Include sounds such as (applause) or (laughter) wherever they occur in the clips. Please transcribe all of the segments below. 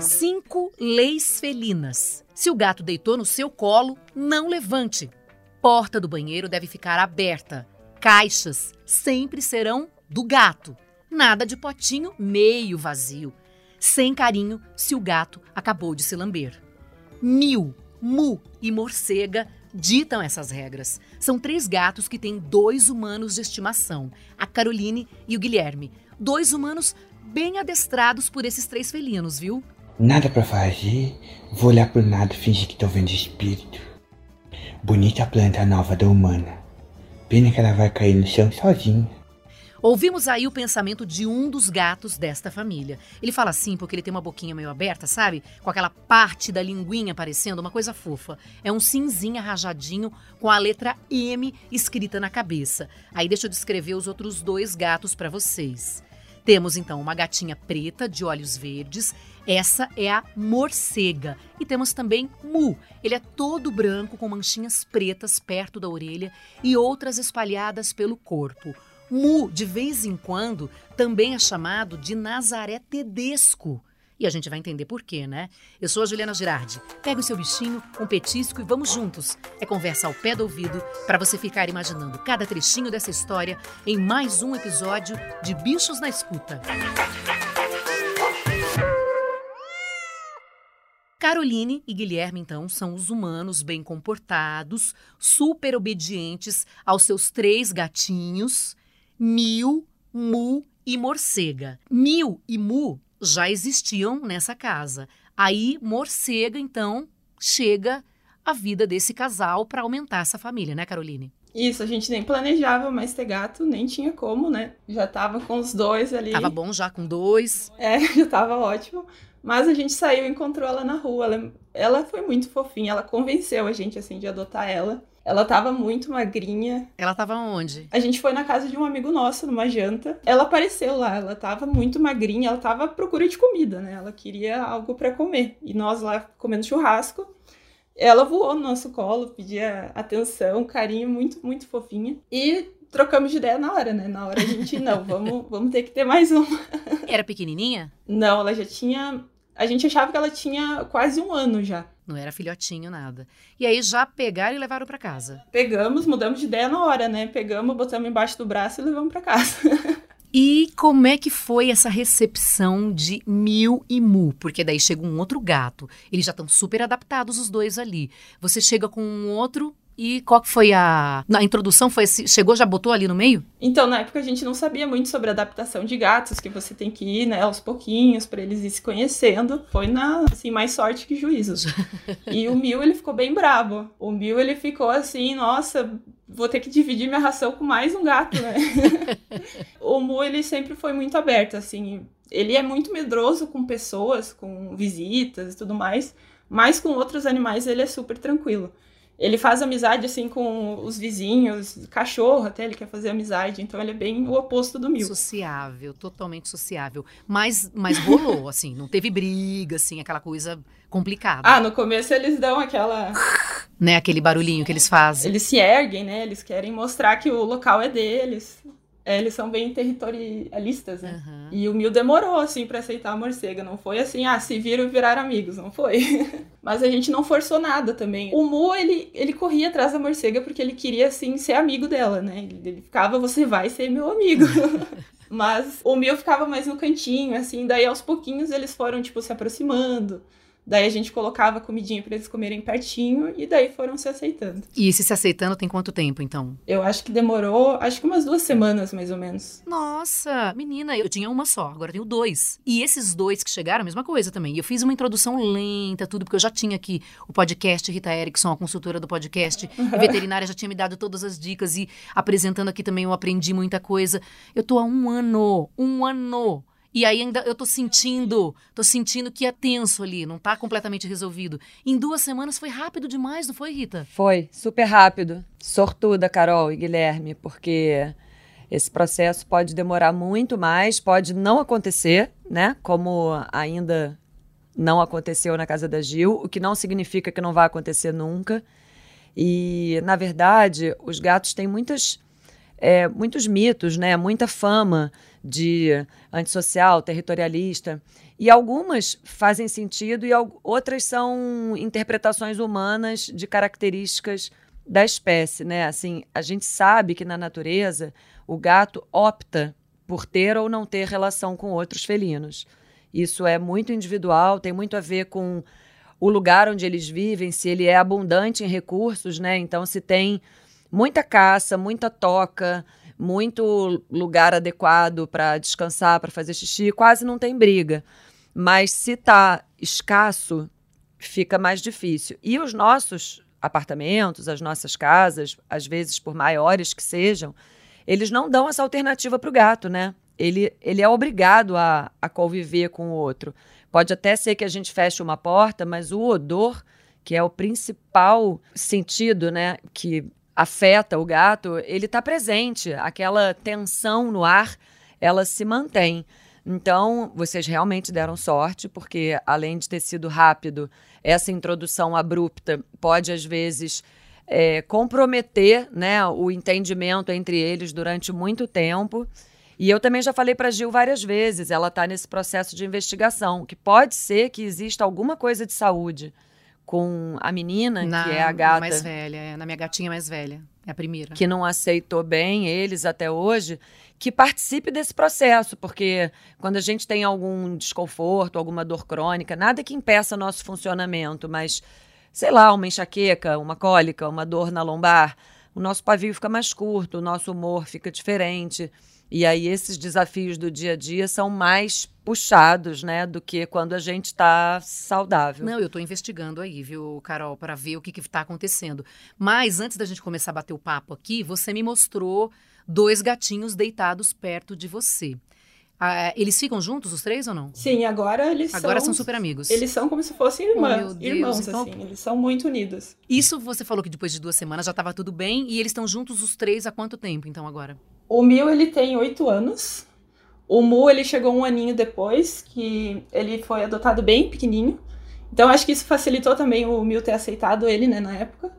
Cinco leis felinas. Se o gato deitou no seu colo, não levante. Porta do banheiro deve ficar aberta. Caixas sempre serão do gato. Nada de potinho meio vazio. Sem carinho se o gato acabou de se lamber. Mil, mu e morcega ditam essas regras. São três gatos que têm dois humanos de estimação, a Caroline e o Guilherme. Dois humanos bem adestrados por esses três felinos, viu? Nada pra fazer, vou olhar pro nada e fingir que tô vendo espírito. Bonita planta nova da humana. Pena que ela vai cair no chão sozinha. Ouvimos aí o pensamento de um dos gatos desta família. Ele fala assim porque ele tem uma boquinha meio aberta, sabe? Com aquela parte da linguinha aparecendo, uma coisa fofa. É um cinzinha rajadinho com a letra M escrita na cabeça. Aí deixa eu descrever os outros dois gatos para vocês. Temos então uma gatinha preta de olhos verdes. Essa é a morcega. E temos também Mu. Ele é todo branco com manchinhas pretas perto da orelha e outras espalhadas pelo corpo. Mu, de vez em quando, também é chamado de Nazaré Tedesco. E a gente vai entender por quê, né? Eu sou a Juliana Girardi. Pega o seu bichinho, um petisco e vamos juntos. É conversa ao pé do ouvido para você ficar imaginando cada trechinho dessa história em mais um episódio de Bichos na Escuta. Caroline e Guilherme, então, são os humanos bem comportados, super obedientes aos seus três gatinhos, Mil, Mu e Morcega. Mil e Mu já existiam nessa casa. Aí, morcega, então, chega a vida desse casal para aumentar essa família, né, Caroline? Isso, a gente nem planejava mais ter gato, nem tinha como, né? Já tava com os dois ali. Tava bom já com dois. É, (laughs) já tava ótimo. Mas a gente saiu e encontrou ela na rua. Ela, ela foi muito fofinha, ela convenceu a gente, assim, de adotar ela. Ela tava muito magrinha. Ela tava onde? A gente foi na casa de um amigo nosso, numa janta. Ela apareceu lá, ela tava muito magrinha, ela tava à procura de comida, né? Ela queria algo para comer. E nós lá comendo churrasco. Ela voou no nosso colo, pedia atenção, carinho, muito, muito fofinha. E trocamos de ideia na hora, né? Na hora a gente, não, (laughs) vamos, vamos ter que ter mais uma. Era pequenininha? Não, ela já tinha. A gente achava que ela tinha quase um ano já. Não era filhotinho, nada. E aí já pegaram e levaram para casa. Pegamos, mudamos de ideia na hora, né? Pegamos, botamos embaixo do braço e levamos para casa. (laughs) E como é que foi essa recepção de Mil e Mu? Porque daí chega um outro gato. Eles já estão super adaptados os dois ali. Você chega com um outro e qual que foi a. Na introdução foi esse. Chegou, já botou ali no meio? Então, na época a gente não sabia muito sobre adaptação de gatos, que você tem que ir, né, aos pouquinhos, para eles ir se conhecendo. Foi na, assim, mais sorte que juízo. e o Mil, ele ficou bem brabo. O Mil, ele ficou assim, nossa, vou ter que dividir minha ração com mais um gato, né? (laughs) o Mu, ele sempre foi muito aberto, assim. Ele é muito medroso com pessoas, com visitas e tudo mais, mas com outros animais ele é super tranquilo. Ele faz amizade, assim, com os vizinhos, cachorro até, ele quer fazer amizade. Então, ele é bem o oposto do Mil. Sociável, totalmente sociável. Mas, mas rolou, (laughs) assim, não teve briga, assim, aquela coisa complicada. Ah, no começo eles dão aquela... né, aquele barulhinho que eles fazem. Eles se erguem, né, eles querem mostrar que o local é deles. É, eles são bem territorialistas, né? Uhum. E o Mil demorou, assim, para aceitar a morcega. Não foi assim, ah, se viram e viraram amigos. Não foi. (laughs) Mas a gente não forçou nada também. O Mu, ele, ele corria atrás da morcega porque ele queria, assim, ser amigo dela, né? Ele, ele ficava, você vai ser meu amigo. (laughs) Mas o Mil ficava mais no cantinho, assim. Daí, aos pouquinhos, eles foram, tipo, se aproximando. Daí a gente colocava comidinha para eles comerem pertinho e daí foram se aceitando. E esse se aceitando tem quanto tempo, então? Eu acho que demorou, acho que umas duas semanas, mais ou menos. Nossa, menina, eu tinha uma só, agora tenho dois. E esses dois que chegaram, a mesma coisa também. Eu fiz uma introdução lenta, tudo, porque eu já tinha aqui o podcast Rita Erickson, a consultora do podcast, e veterinária já tinha me dado todas as dicas e apresentando aqui também eu aprendi muita coisa. Eu tô há um ano, um ano e aí ainda eu tô sentindo, tô sentindo que é tenso ali, não tá completamente resolvido. Em duas semanas foi rápido demais, não foi, Rita? Foi, super rápido. Sortuda, Carol e Guilherme, porque esse processo pode demorar muito mais, pode não acontecer, né? Como ainda não aconteceu na casa da Gil, o que não significa que não vai acontecer nunca. E, na verdade, os gatos têm muitas, é, muitos mitos, né? Muita fama de antissocial, territorialista. E algumas fazem sentido e outras são interpretações humanas de características da espécie, né? Assim, a gente sabe que na natureza o gato opta por ter ou não ter relação com outros felinos. Isso é muito individual, tem muito a ver com o lugar onde eles vivem, se ele é abundante em recursos, né? Então, se tem muita caça, muita toca, muito lugar adequado para descansar, para fazer xixi, quase não tem briga. Mas se está escasso, fica mais difícil. E os nossos apartamentos, as nossas casas, às vezes por maiores que sejam, eles não dão essa alternativa para o gato, né? Ele, ele é obrigado a, a conviver com o outro. Pode até ser que a gente feche uma porta, mas o odor, que é o principal sentido, né, que afeta o gato, ele está presente. Aquela tensão no ar, ela se mantém. Então, vocês realmente deram sorte, porque além de ter sido rápido, essa introdução abrupta pode, às vezes, é, comprometer né, o entendimento entre eles durante muito tempo. E eu também já falei para Gil várias vezes, ela está nesse processo de investigação, que pode ser que exista alguma coisa de saúde com a menina, na, que é a gata. mais velha, é, na minha gatinha mais velha. É a primeira. Que não aceitou bem eles até hoje, que participe desse processo, porque quando a gente tem algum desconforto, alguma dor crônica, nada que impeça nosso funcionamento, mas sei lá, uma enxaqueca, uma cólica, uma dor na lombar, o nosso pavio fica mais curto, o nosso humor fica diferente. E aí esses desafios do dia a dia são mais puxados, né, do que quando a gente está saudável. Não, eu estou investigando aí, viu, Carol, para ver o que está acontecendo. Mas antes da gente começar a bater o papo aqui, você me mostrou dois gatinhos deitados perto de você. Ah, eles ficam juntos, os três ou não? Sim, agora eles agora são... são super amigos. Eles são como se fossem irmãs, oh, irmãos, então... assim. Eles são muito unidos. Isso você falou que depois de duas semanas já estava tudo bem. E eles estão juntos os três há quanto tempo, então, agora? O Mil, ele tem oito anos. O Mu, ele chegou um aninho depois, que ele foi adotado bem pequenininho. Então, acho que isso facilitou também o Mil ter aceitado ele, né, na época.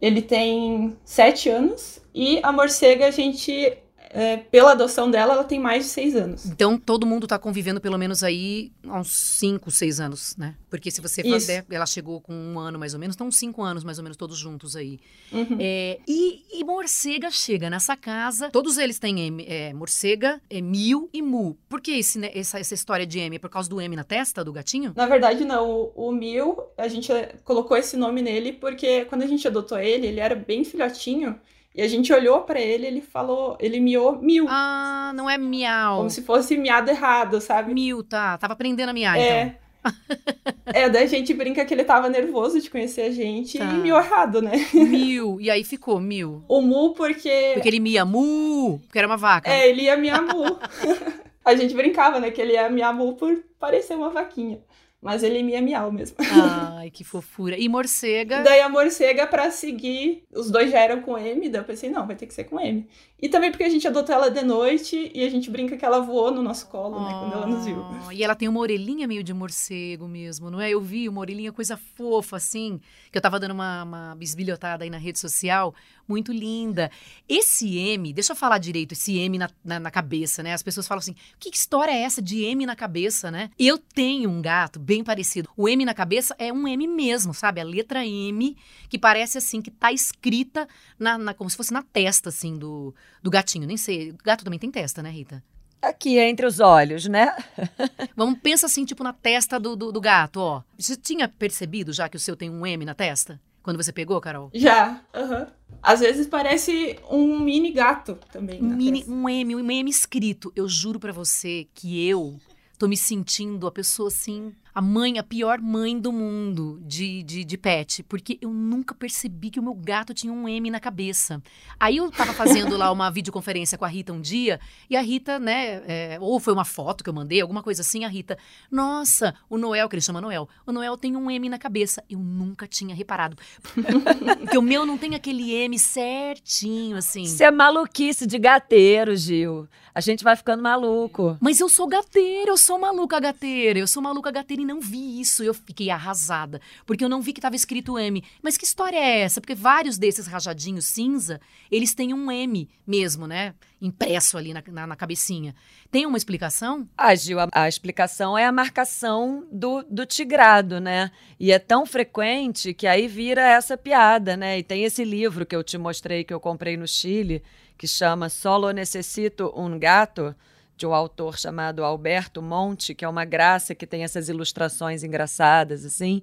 Ele tem sete anos. E a morcega, a gente é, pela adoção dela, ela tem mais de seis anos. Então, todo mundo está convivendo pelo menos aí há uns cinco, seis anos, né? Porque se você fazer, ela chegou com um ano mais ou menos, então cinco anos mais ou menos todos juntos aí. Uhum. É, e, e, morcega chega nessa casa, todos eles têm M, é, morcega, é, mil e mu. Por que esse, né, essa, essa história de M? É por causa do M na testa do gatinho? Na verdade, não. O, o mil, a gente colocou esse nome nele porque quando a gente adotou ele, ele era bem filhotinho. E a gente olhou para ele, ele falou, ele miou mil. Ah, não é miau. Como se fosse miado errado, sabe? Mil, tá. Tava aprendendo a miar, é. então. (laughs) é, daí a gente brinca que ele tava nervoso de conhecer a gente tá. e miou errado, né? (laughs) Mil. E aí ficou mil. O mu porque... Porque ele mia mu, porque era uma vaca. É, ele ia miar mu. (laughs) a gente brincava, né, que ele ia miar mu por parecer uma vaquinha. Mas ele é miau mesmo. (laughs) Ai, que fofura. E morcega? daí a morcega, pra seguir, os dois já eram com M, daí eu pensei, não, vai ter que ser com M. E também porque a gente adotou ela de noite e a gente brinca que ela voou no nosso colo, oh, né, quando ela nos viu. E ela tem uma orelhinha meio de morcego mesmo, não é? Eu vi uma orelhinha coisa fofa, assim, que eu tava dando uma, uma bisbilhotada aí na rede social, muito linda. Esse M, deixa eu falar direito, esse M na, na, na cabeça, né? As pessoas falam assim, que história é essa de M na cabeça, né? Eu tenho um gato bem parecido. O M na cabeça é um M mesmo, sabe? A letra M, que parece assim, que tá escrita na, na como se fosse na testa, assim, do, do gatinho. Nem sei. O gato também tem testa, né, Rita? Aqui entre os olhos, né? (laughs) Vamos, pensa assim, tipo, na testa do, do, do, gato, ó. Você tinha percebido já que o seu tem um M na testa? Quando você pegou, Carol? Já, aham. Uhum. Às vezes parece um mini gato também. Um, mini, um M, um M escrito. Eu juro para você que eu tô me sentindo a pessoa assim a mãe, a pior mãe do mundo de, de, de, pet, porque eu nunca percebi que o meu gato tinha um M na cabeça. Aí eu tava fazendo lá uma (laughs) videoconferência com a Rita um dia, e a Rita, né, é, ou foi uma foto que eu mandei, alguma coisa assim, a Rita, nossa, o Noel, que ele chama Noel, o Noel tem um M na cabeça. Eu nunca tinha reparado. (laughs) porque o meu não tem aquele M certinho, assim. Isso é maluquice de gateiro, Gil. A gente vai ficando maluco. Mas eu sou gateira, eu sou maluca gateira, eu sou maluca gateira também não vi isso. Eu fiquei arrasada, porque eu não vi que estava escrito M. Mas que história é essa? Porque vários desses rajadinhos cinza, eles têm um M mesmo, né? Impresso ali na, na, na cabecinha. Tem uma explicação? Ah, Gil, a, a explicação é a marcação do, do tigrado, né? E é tão frequente que aí vira essa piada, né? E tem esse livro que eu te mostrei que eu comprei no Chile, que chama Solo Necessito um Gato de um autor chamado Alberto Monte, que é uma graça que tem essas ilustrações engraçadas, assim.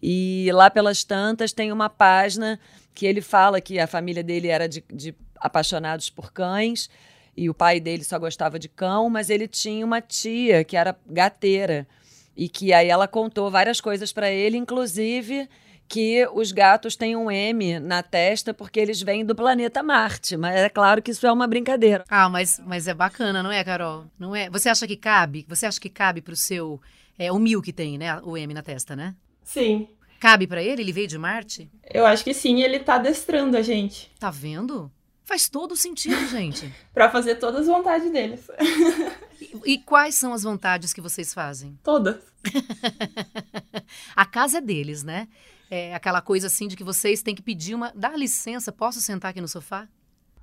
E lá pelas tantas tem uma página que ele fala que a família dele era de, de apaixonados por cães e o pai dele só gostava de cão, mas ele tinha uma tia que era gateira e que aí ela contou várias coisas para ele, inclusive que os gatos têm um M na testa porque eles vêm do planeta Marte. Mas é claro que isso é uma brincadeira. Ah, mas, mas é bacana, não é, Carol? Não é? Você acha que cabe? Você acha que cabe pro seu. É o mil que tem, né? O M na testa, né? Sim. Cabe para ele? Ele veio de Marte? Eu acho que sim, ele tá adestrando a gente. Tá vendo? Faz todo sentido, (laughs) gente. para fazer todas as vontades deles. (laughs) e, e quais são as vontades que vocês fazem? Todas. (laughs) a casa é deles, né? É aquela coisa assim de que vocês têm que pedir uma. Dá licença, posso sentar aqui no sofá?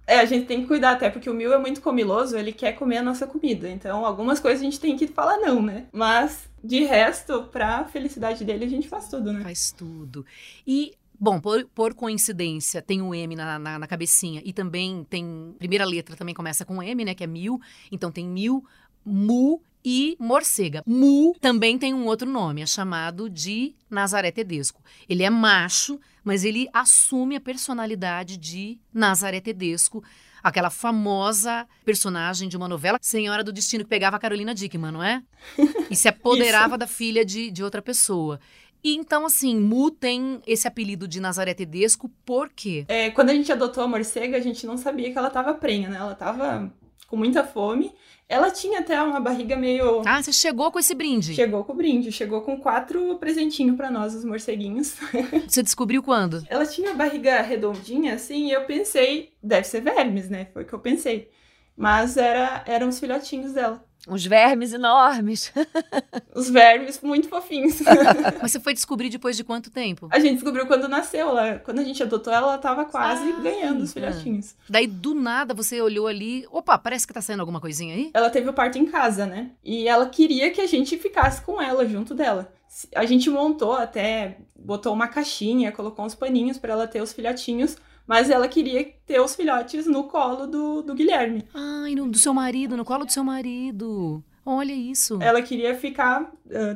É, a gente tem que cuidar, até porque o Mil é muito comiloso, ele quer comer a nossa comida. Então, algumas coisas a gente tem que falar não, né? Mas, de resto, pra felicidade dele, a gente faz tudo, né? Faz tudo. E Bom, por, por, coincidência, tem um M na, na, na, cabecinha e também tem. Primeira letra também começa com M, né? Que é mil. Então tem mil, mu e morcega. Mu também tem um outro nome, é chamado de Nazaré Tedesco. Ele é macho, mas ele assume a personalidade de Nazaré Tedesco, aquela famosa personagem de uma novela Senhora do Destino que pegava a Carolina Dickman, não é? (laughs) E se apoderava da filha de, de outra pessoa. E então, assim, Mu tem esse apelido de Nazaré Tedesco por quê? É, quando a gente adotou a morcega, a gente não sabia que ela estava prenha, né? Ela estava com muita fome. Ela tinha até uma barriga meio. Ah, você chegou com esse brinde? Chegou com o brinde, chegou com quatro presentinhos para nós, os morceguinhos. (laughs) Você descobriu quando? Ela tinha a barriga redondinha, assim, e eu pensei, deve ser vermes, né? Foi o que eu pensei. Mas era, eram os filhotinhos dela. Uns vermes enormes. (laughs) Os vermes muito fofinhos. (laughs) Mas você foi descobrir depois de quanto tempo? A gente descobriu quando nasceu. Ela, quando a gente adotou ela, ela tava quase ah, ganhando os filhotinhos. Daí, do nada, você olhou ali. Opa, parece que tá saindo alguma coisinha aí? Ela teve o parto em casa, né? E ela queria que a gente ficasse com ela, junto dela. A gente montou até, botou uma caixinha, colocou uns paninhos para ela ter os filhotinhos mas ela queria ter os filhotes no colo do, do Guilherme. Ai, no, do seu marido, no colo do seu marido. Olha isso. Ela queria ficar,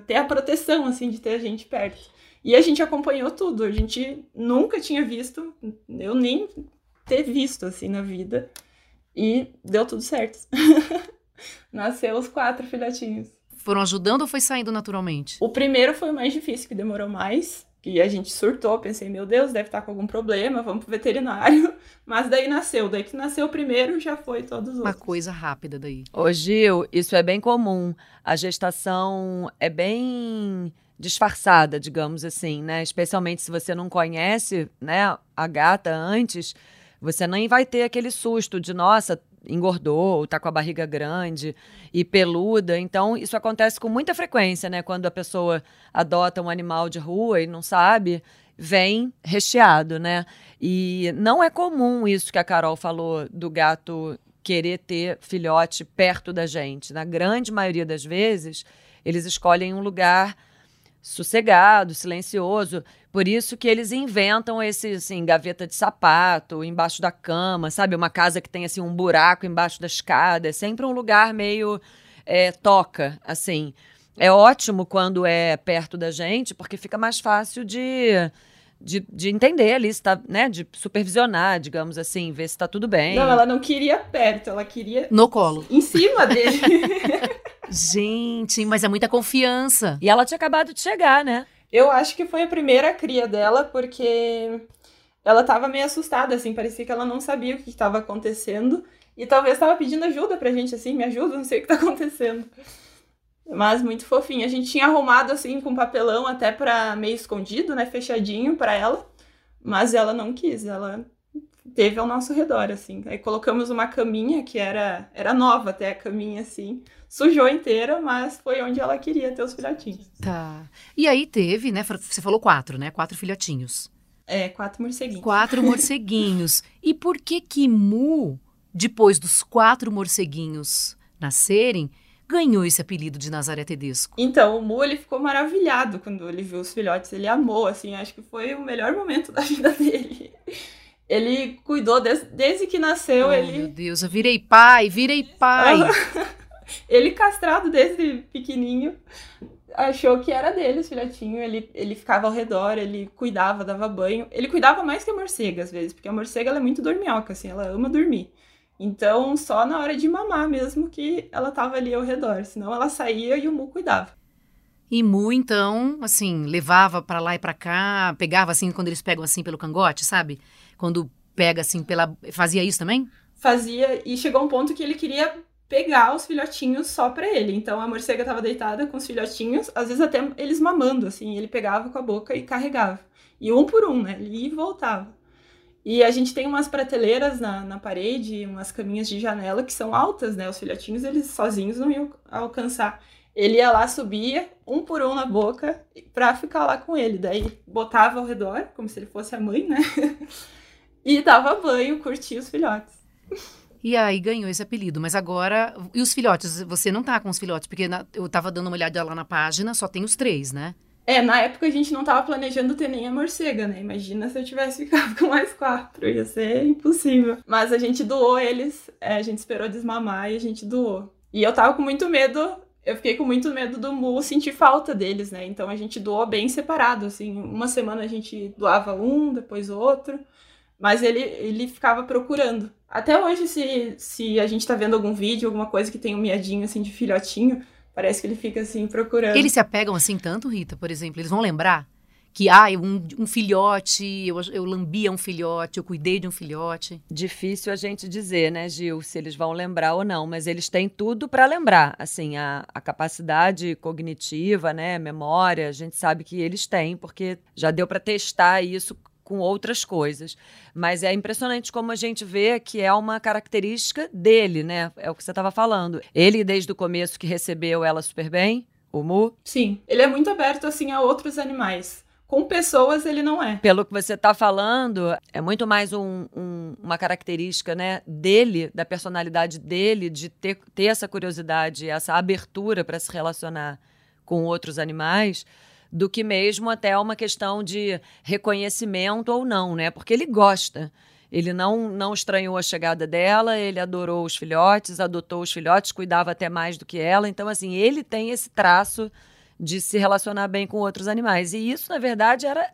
ter a proteção, assim, de ter a gente perto. E a gente acompanhou tudo. A gente nunca tinha visto, eu nem ter visto, assim, na vida. E deu tudo certo. (laughs) Nasceu os quatro filhotinhos. Foram ajudando ou foi saindo naturalmente? O primeiro foi o mais difícil, que demorou mais. E a gente surtou, pensei, meu Deus, deve estar com algum problema, vamos pro veterinário. (laughs) Mas daí nasceu, daí que nasceu o primeiro, já foi todos os Uma outros. coisa rápida daí. Ô Gil, isso é bem comum. A gestação é bem disfarçada, digamos assim, né? Especialmente se você não conhece, né, a gata antes, você nem vai ter aquele susto de, nossa, engordou, está com a barriga grande e peluda. Então, isso acontece com muita frequência, né? Quando a pessoa adota um animal de rua e não sabe, vem recheado, né? E não é comum isso que a Carol falou do gato querer ter filhote perto da gente. Na grande maioria das vezes, eles escolhem um lugar sossegado, silencioso. Por isso que eles inventam esse, assim, gaveta de sapato, embaixo da cama, sabe? Uma casa que tem, assim, um buraco embaixo da escada. É sempre um lugar meio é, toca, assim. É ótimo quando é perto da gente, porque fica mais fácil de, de, de entender ali, se tá, né? De supervisionar, digamos assim, ver se tá tudo bem. Não, ela não queria perto, ela queria... No colo. Em cima dele. (laughs) Gente, mas é muita confiança. E ela tinha acabado de chegar, né? Eu acho que foi a primeira cria dela, porque ela tava meio assustada, assim, parecia que ela não sabia o que estava acontecendo. E talvez estava pedindo ajuda pra gente, assim, me ajuda, não sei o que tá acontecendo. Mas muito fofinha. A gente tinha arrumado, assim, com papelão até pra meio escondido, né, fechadinho pra ela. Mas ela não quis, ela teve ao nosso redor, assim. Aí colocamos uma caminha que era, era nova até a caminha, assim. Sujou inteira, mas foi onde ela queria ter os filhotinhos. Tá. E aí teve, né? Você falou quatro, né? Quatro filhotinhos. É, quatro morceguinhos. Quatro (laughs) morceguinhos. e por que que Mu, depois dos quatro morceguinhos nascerem, ganhou esse apelido de Nazaré Tedesco? Então, o Mu, ele ficou maravilhado quando ele viu os filhotes. Ele amou, assim, acho que foi o melhor momento (laughs) da vida dele. Ele cuidou desde, desde que nasceu, oh, ele... Meu Deus, eu virei pai, virei pai. (laughs) ele castrado desde pequenininho, achou que era dele os filhotinhos, ele, ele ficava ao redor, ele cuidava, dava banho. Ele cuidava mais que a morcega, às vezes, porque a morcega é muito dorminhoca, assim, ela ama dormir. Então, só na hora de mamar mesmo que ela tava ali ao redor, senão ela saía e o Mu cuidava. E Mu, então, assim, levava para lá e para cá, pegava assim, quando eles pegam assim pelo cangote, sabe? Quando pega assim pela. Fazia isso também? Fazia, e chegou um ponto que ele queria pegar os filhotinhos só para ele. Então a morcega tava deitada com os filhotinhos, às vezes até eles mamando, assim, ele pegava com a boca e carregava. E um por um, né? Ele ia e voltava. E a gente tem umas prateleiras na, na parede, umas caminhas de janela que são altas, né? Os filhotinhos, eles sozinhos não iam alcançar. Ele ia lá, subia, um por um na boca, pra ficar lá com ele. Daí botava ao redor, como se ele fosse a mãe, né? (laughs) e dava banho, curtia os filhotes. E aí ganhou esse apelido. Mas agora. E os filhotes? Você não tá com os filhotes? Porque na, eu tava dando uma olhada lá na página, só tem os três, né? É, na época a gente não tava planejando ter nem a morcega, né? Imagina se eu tivesse (laughs) ficado com mais quatro, ia ser impossível. Mas a gente doou eles, é, a gente esperou desmamar e a gente doou. E eu tava com muito medo, eu fiquei com muito medo do Mu sentir falta deles, né? Então a gente doou bem separado, assim. Uma semana a gente doava um, depois outro. Mas ele, ele ficava procurando. Até hoje, se, se a gente tá vendo algum vídeo, alguma coisa que tem um miadinho, assim, de filhotinho, Parece que ele fica assim procurando. Eles se apegam assim tanto, Rita, por exemplo? Eles vão lembrar que, ah, um, um filhote, eu, eu lambia um filhote, eu cuidei de um filhote. Difícil a gente dizer, né, Gil, se eles vão lembrar ou não, mas eles têm tudo para lembrar. Assim, a, a capacidade cognitiva, né, memória, a gente sabe que eles têm, porque já deu para testar isso com outras coisas. Mas é impressionante como a gente vê que é uma característica dele, né? É o que você estava falando. Ele, desde o começo que recebeu ela super bem, o Mu. Sim, ele é muito aberto assim a outros animais. Com pessoas ele não é. Pelo que você está falando, é muito mais um, um, uma característica né, dele, da personalidade dele, de ter, ter essa curiosidade, essa abertura para se relacionar com outros animais, do que mesmo até uma questão de reconhecimento ou não, né? Porque ele gosta. Ele não, não estranhou a chegada dela, ele adorou os filhotes, adotou os filhotes, cuidava até mais do que ela. Então, assim, ele tem esse traço de se relacionar bem com outros animais. E isso, na verdade, era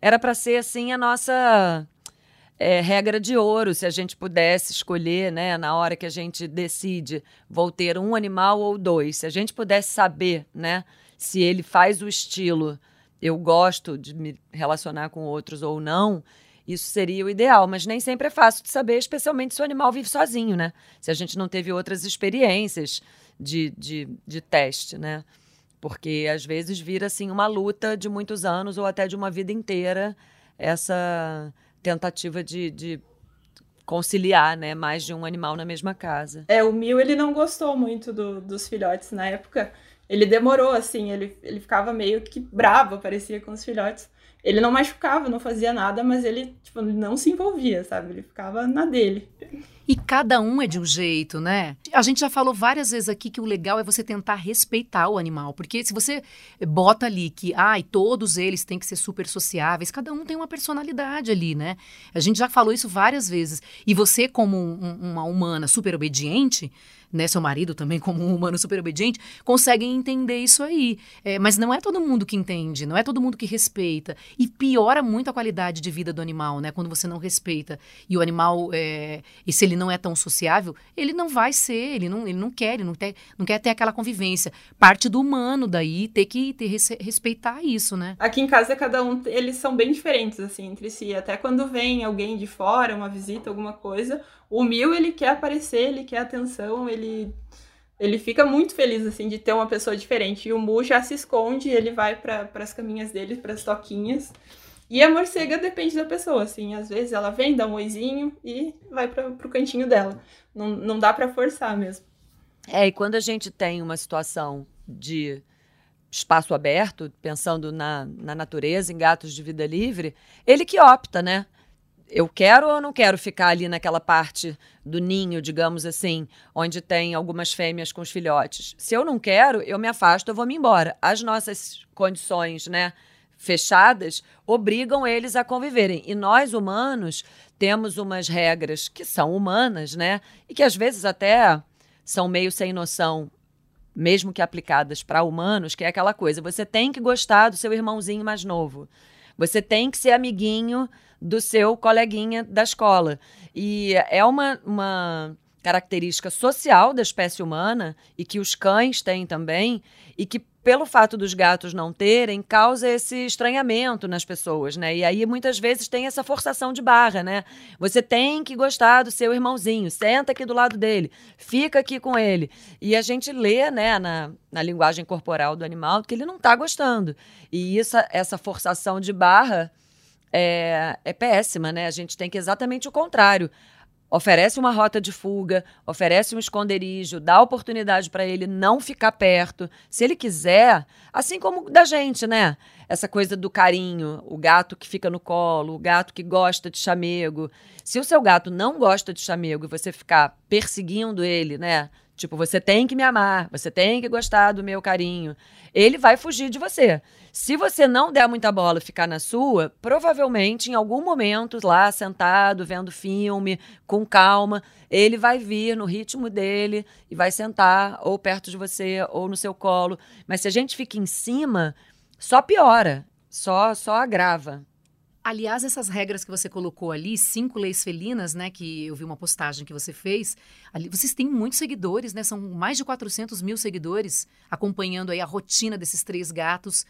era para ser assim a nossa é, regra de ouro, se a gente pudesse escolher, né, na hora que a gente decide, vou ter um animal ou dois, se a gente pudesse saber, né, se ele faz o estilo eu gosto de me relacionar com outros ou não, isso seria o ideal, mas nem sempre é fácil de saber, especialmente se o animal vive sozinho, né? Se a gente não teve outras experiências de, de, de teste, né? Porque às vezes vira assim uma luta de muitos anos ou até de uma vida inteira essa tentativa de, de conciliar, né, mais de um animal na mesma casa. É, o Mil ele não gostou muito do, dos filhotes na época ele demorou, assim, ele, ele ficava meio que bravo, parecia com os filhotes. Ele não machucava, não fazia nada, mas ele, tipo, não se envolvia, sabe? Ele ficava na dele. E cada um é de um jeito, né? A gente já falou várias vezes aqui que o legal é você tentar respeitar o animal, porque se você bota ali que, ai, todos eles têm que ser super sociáveis, cada um tem uma personalidade ali, né? A gente já falou isso várias vezes. E você, como um, uma humana super obediente, né, seu marido também como um humano super obediente, conseguem entender isso aí. É, mas não é todo mundo que entende, não é todo mundo que respeita. E piora muito a qualidade de vida do animal, né? Quando você não respeita. E o animal, é, e se ele não é tão sociável, ele não vai ser, ele não, ele não quer, ele não, ter, não quer ter aquela convivência. Parte do humano daí ter que ter, respeitar isso, né? Aqui em casa, cada um, eles são bem diferentes, assim, entre si. Até quando vem alguém de fora, uma visita, alguma coisa, o Mil, ele quer aparecer, ele quer atenção, ele ele fica muito feliz assim de ter uma pessoa diferente. E o Mu já se esconde, ele vai para as caminhas dele, para as toquinhas. E a morcega depende da pessoa, assim. Às vezes ela vem, dá um oizinho e vai para pro cantinho dela. Não, não dá para forçar mesmo. É, e quando a gente tem uma situação de espaço aberto, pensando na, na natureza, em gatos de vida livre, ele que opta, né? Eu quero ou não quero ficar ali naquela parte do ninho, digamos assim, onde tem algumas fêmeas com os filhotes. Se eu não quero, eu me afasto, eu vou me embora. As nossas condições, né, fechadas, obrigam eles a conviverem. E nós humanos temos umas regras que são humanas, né, e que às vezes até são meio sem noção mesmo que aplicadas para humanos, que é aquela coisa: você tem que gostar do seu irmãozinho mais novo. Você tem que ser amiguinho do seu coleguinha da escola. E é uma, uma característica social da espécie humana e que os cães têm também, e que pelo fato dos gatos não terem, causa esse estranhamento nas pessoas, né? E aí muitas vezes tem essa forçação de barra, né? Você tem que gostar do seu irmãozinho, senta aqui do lado dele, fica aqui com ele. E a gente lê, né, na, na linguagem corporal do animal que ele não está gostando. E isso, essa forçação de barra é, é péssima, né? A gente tem que exatamente o contrário oferece uma rota de fuga, oferece um esconderijo, dá oportunidade para ele não ficar perto. Se ele quiser, assim como da gente, né? Essa coisa do carinho, o gato que fica no colo, o gato que gosta de chamego. Se o seu gato não gosta de chamego e você ficar perseguindo ele, né? Tipo, você tem que me amar, você tem que gostar do meu carinho. Ele vai fugir de você. Se você não der muita bola ficar na sua, provavelmente em algum momento lá sentado, vendo filme, com calma, ele vai vir no ritmo dele e vai sentar ou perto de você ou no seu colo. Mas se a gente fica em cima, só piora, só só agrava. Aliás, essas regras que você colocou ali, cinco leis felinas, né, que eu vi uma postagem que você fez, ali, vocês têm muitos seguidores, né, são mais de 400 mil seguidores acompanhando aí a rotina desses três gatos.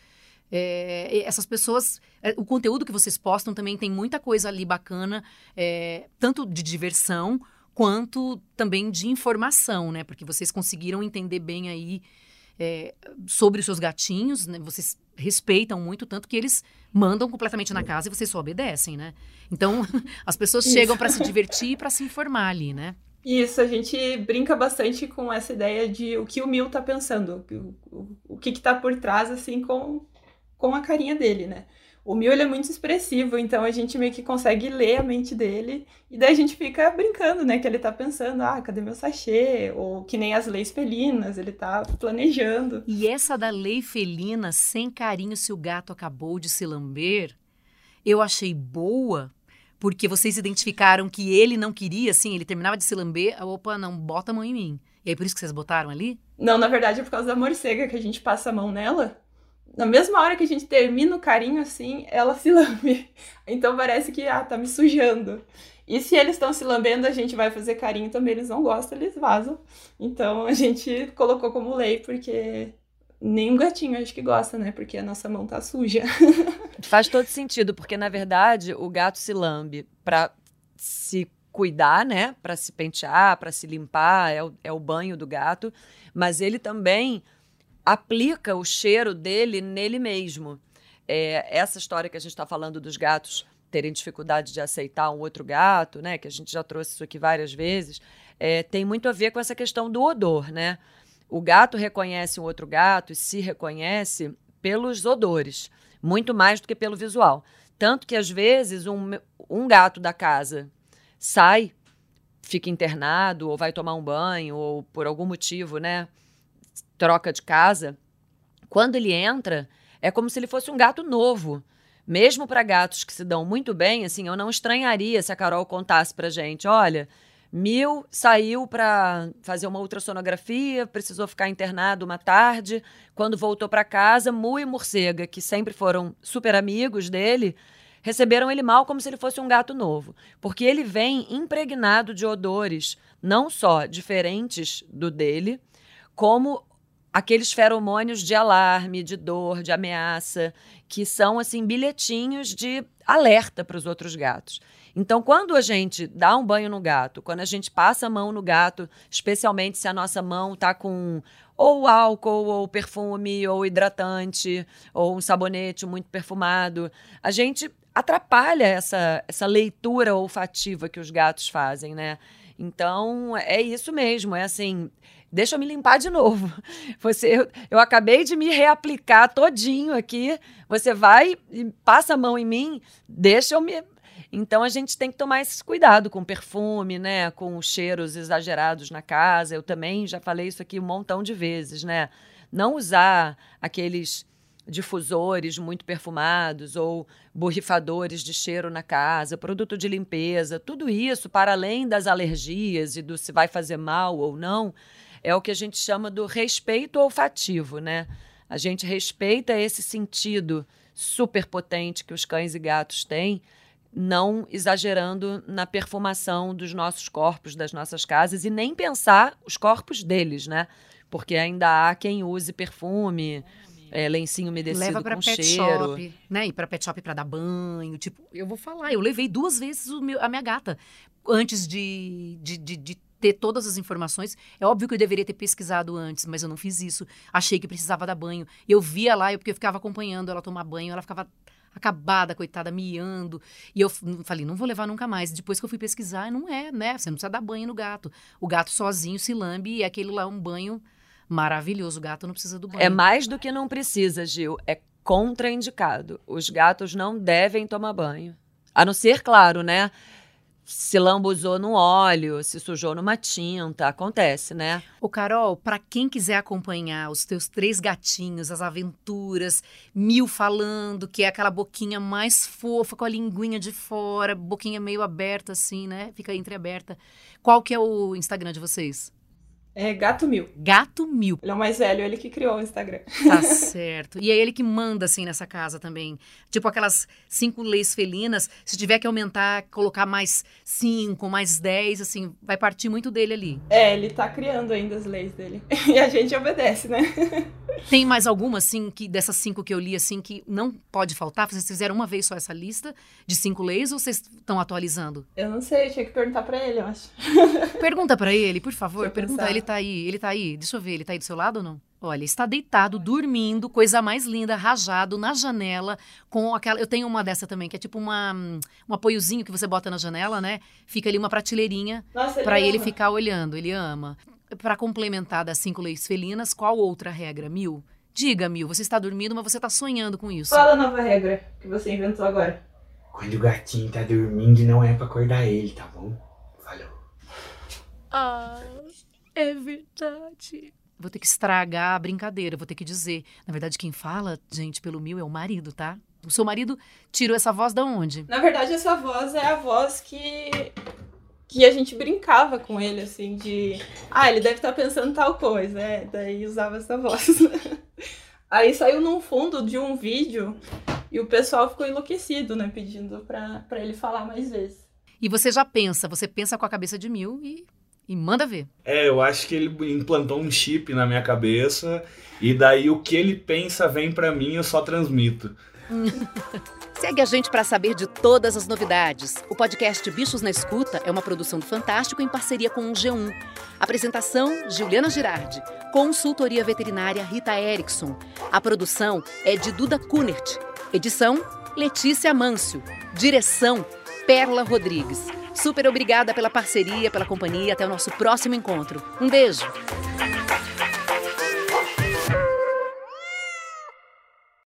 É, essas pessoas, é, o conteúdo que vocês postam também tem muita coisa ali bacana, é, tanto de diversão quanto também de informação, né, porque vocês conseguiram entender bem aí é, sobre os seus gatinhos, né? Vocês respeitam muito, tanto que eles mandam completamente na casa e vocês só obedecem, né? Então, (laughs) as pessoas Isso. chegam para se divertir e para se informar ali, né? Isso, a gente brinca bastante com essa ideia de o que o Mil tá pensando, o, o, o que que tá por trás, assim, com, com a carinha dele, né? O Mil ele é muito expressivo, então a gente meio que consegue ler a mente dele e daí a gente fica brincando, né? Que ele tá pensando, ah, cadê meu sachê? Ou que nem as leis felinas, ele tá planejando. E essa da lei felina, sem carinho se o gato acabou de se lamber, eu achei boa, porque vocês identificaram que ele não queria, assim, ele terminava de se lamber, opa, não, bota a mão em mim. E aí por isso que vocês botaram ali? Não, na verdade é por causa da morcega que a gente passa a mão nela na mesma hora que a gente termina o carinho, assim, ela se (laughs) lambe. Então parece que, ah, tá me sujando. E se eles estão se lambendo, a gente vai fazer carinho também, eles não gostam, eles vazam. Então a gente colocou como lei, porque nenhum gatinho acho que gosta, né? Porque a nossa mão tá suja. (laughs) Faz todo sentido, porque na verdade o gato se lambe pra se cuidar, né? Pra se pentear, pra se limpar, é o, é o banho do gato. Mas ele também aplica o cheiro dele nele mesmo. É, essa história que a gente está falando dos gatos terem dificuldade de aceitar um outro gato, né? Que a gente já trouxe isso aqui várias vezes, é, tem muito a ver com essa questão do odor, né? O gato reconhece um outro gato e se reconhece pelos odores, muito mais do que pelo visual. Tanto que, às vezes, um, um gato da casa sai, fica internado, ou vai tomar um banho, ou por algum motivo, né? Troca de casa, quando ele entra, é como se ele fosse um gato novo. Mesmo para gatos que se dão muito bem, assim, eu não estranharia se a Carol contasse pra gente, olha, Mil saiu para fazer uma ultrassonografia, precisou ficar internado uma tarde. Quando voltou para casa, Mu e Morcega, que sempre foram super amigos dele, receberam ele mal como se ele fosse um gato novo, porque ele vem impregnado de odores não só diferentes do dele, como aqueles feromônios de alarme, de dor, de ameaça, que são assim bilhetinhos de alerta para os outros gatos. Então, quando a gente dá um banho no gato, quando a gente passa a mão no gato, especialmente se a nossa mão tá com ou álcool, ou perfume, ou hidratante, ou um sabonete muito perfumado, a gente atrapalha essa, essa leitura olfativa que os gatos fazem, né? Então, é isso mesmo, é assim, deixa eu me limpar de novo. (laughs) Você, eu, eu, acabei de me reaplicar todinho aqui. Você vai e passa a mão em mim, deixa eu me. Então a gente tem que tomar esse cuidado com perfume, né? Com cheiros exagerados na casa. Eu também já falei isso aqui um montão de vezes, né? Não usar aqueles difusores muito perfumados ou borrifadores de cheiro na casa, produto de limpeza, tudo isso, para além das alergias e do se vai fazer mal ou não, é o que a gente chama do respeito olfativo, né? A gente respeita esse sentido super potente que os cães e gatos têm, não exagerando na perfumação dos nossos corpos, das nossas casas e nem pensar os corpos deles, né? Porque ainda há quem use perfume, é, lencinho umedecido Leva pra com pet cheiro. shop, né? Ir pra pet shop pra dar banho. Tipo, eu vou falar, eu levei duas vezes o meu- a minha gata antes de, de, de, de ter todas as informações. É óbvio que eu deveria ter pesquisado antes, mas eu não fiz isso. Achei que precisava dar banho. Eu via lá, eu- porque eu ficava acompanhando ela tomar banho, ela ficava acabada, coitada, miando. E eu falei, não vou levar nunca mais. Depois que eu fui pesquisar, não é, né? Você não precisa dar banho no gato. O gato sozinho se lambe e aquele lá é um banho maravilhoso. O gato não precisa do banho. É mais do que não precisa, Gil. É contraindicado. Os gatos não devem tomar banho. A não ser, claro, né? Se lambuzou no óleo, se sujou numa tinta, acontece, né? Ô, Carol, pra quem quiser acompanhar os teus três gatinhos, as aventuras, Mil falando, que é aquela boquinha mais fofa, com a linguinha de fora, boquinha meio aberta assim, né? Fica entreaberta. Qual que é o Instagram de vocês? É Gato Mil. Gato Mil. Ele é o mais velho, ele que criou o Instagram. Tá (laughs) certo. E é ele que manda, assim, nessa casa também. Tipo aquelas cinco leis felinas. Se tiver que aumentar, colocar mais cinco, mais dez, assim, vai partir muito dele ali. É, ele tá criando ainda as leis dele. (laughs) E a gente obedece, né? (laughs) Tem mais alguma, assim, que dessas cinco que eu li, assim, que não pode faltar? Vocês fizeram uma vez só essa lista de cinco leis ou vocês estão atualizando? Eu não sei, tinha que perguntar pra ele, eu acho. Pergunta pra ele, por favor. Pergunta, ele tá aí, ele tá aí. Deixa eu ver, ele tá aí do seu lado ou não? Olha, está deitado, dormindo, coisa mais linda, rajado na janela, com aquela. Eu tenho uma dessa também, que é tipo uma, um apoiozinho que você bota na janela, né? Fica ali uma prateleirinha Nossa, pra ele ama. ficar olhando. Ele ama. Pra complementar das cinco leis felinas, qual outra regra, Mil? Diga, Mil, você está dormindo, mas você está sonhando com isso. Fala a nova regra que você inventou agora. Quando o gatinho tá dormindo, não é pra acordar ele, tá bom? Falou. Ah, é verdade. Vou ter que estragar a brincadeira, vou ter que dizer. Na verdade, quem fala, gente, pelo mil é o marido, tá? O seu marido tirou essa voz da onde? Na verdade, essa voz é a voz que que a gente brincava com ele, assim, de. Ah, ele deve estar pensando tal coisa, é. Daí usava essa voz. (laughs) Aí saiu num fundo de um vídeo e o pessoal ficou enlouquecido, né? Pedindo pra, pra ele falar mais vezes. E você já pensa, você pensa com a cabeça de mil e, e manda ver. É, eu acho que ele implantou um chip na minha cabeça e daí o que ele pensa vem pra mim eu só transmito. (laughs) Segue a gente para saber de todas as novidades. O podcast Bichos na Escuta é uma produção do Fantástico em parceria com o G1. Apresentação: Juliana Girardi. Consultoria veterinária Rita Erickson. A produção é de Duda Kunert. Edição: Letícia Mâncio. Direção: Perla Rodrigues. Super obrigada pela parceria, pela companhia. Até o nosso próximo encontro. Um beijo.